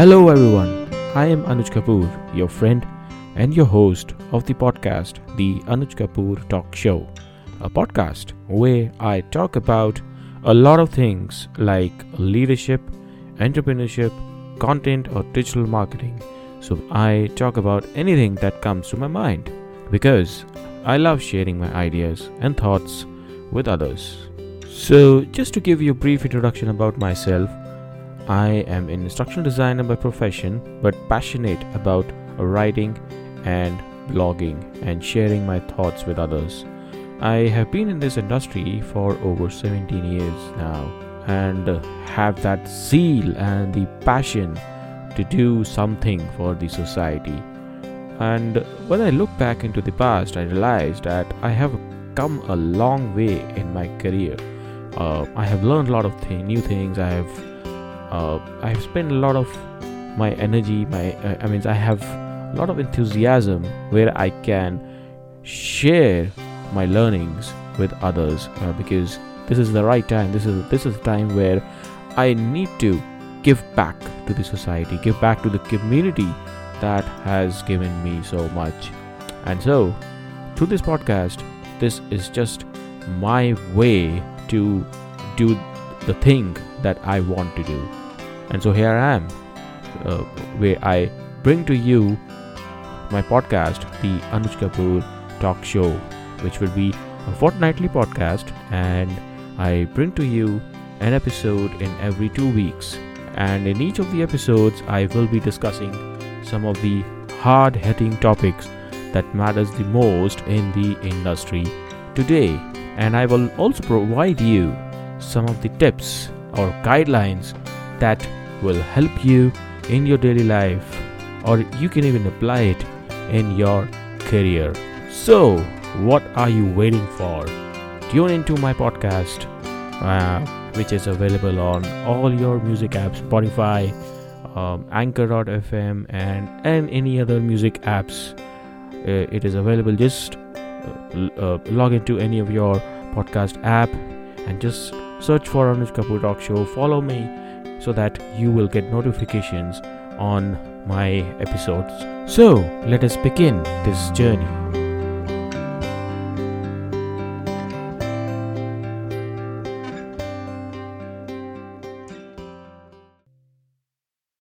Hello, everyone. I am Anuj Kapoor, your friend and your host of the podcast, The Anuj Kapoor Talk Show, a podcast where I talk about a lot of things like leadership, entrepreneurship, content, or digital marketing. So, I talk about anything that comes to my mind because I love sharing my ideas and thoughts with others. So, just to give you a brief introduction about myself, I am an instructional designer by profession, but passionate about writing and blogging and sharing my thoughts with others. I have been in this industry for over 17 years now and have that zeal and the passion to do something for the society. And when I look back into the past, I realized that I have come a long way in my career. Uh, I have learned a lot of th- new things. I have uh, I have spent a lot of my energy. My uh, I mean I have a lot of enthusiasm where I can share my learnings with others uh, because this is the right time. This is this is the time where I need to give back to the society, give back to the community that has given me so much. And so, through this podcast, this is just my way to do the thing that I want to do. And so here I am, uh, where I bring to you my podcast, the Anuj Kapoor Talk Show, which will be a fortnightly podcast, and I bring to you an episode in every two weeks. And in each of the episodes, I will be discussing some of the hard hitting topics that matters the most in the industry today. And I will also provide you some of the tips or guidelines that will help you in your daily life or you can even apply it in your career. So, what are you waiting for? Tune into my podcast, uh, which is available on all your music apps Spotify, um, Anchor.fm, and, and any other music apps. Uh, it is available. Just uh, uh, log into any of your podcast app and just search for Anuj Kapoor Talk Show. Follow me so that you will get notifications on my episodes. So, let us begin this journey.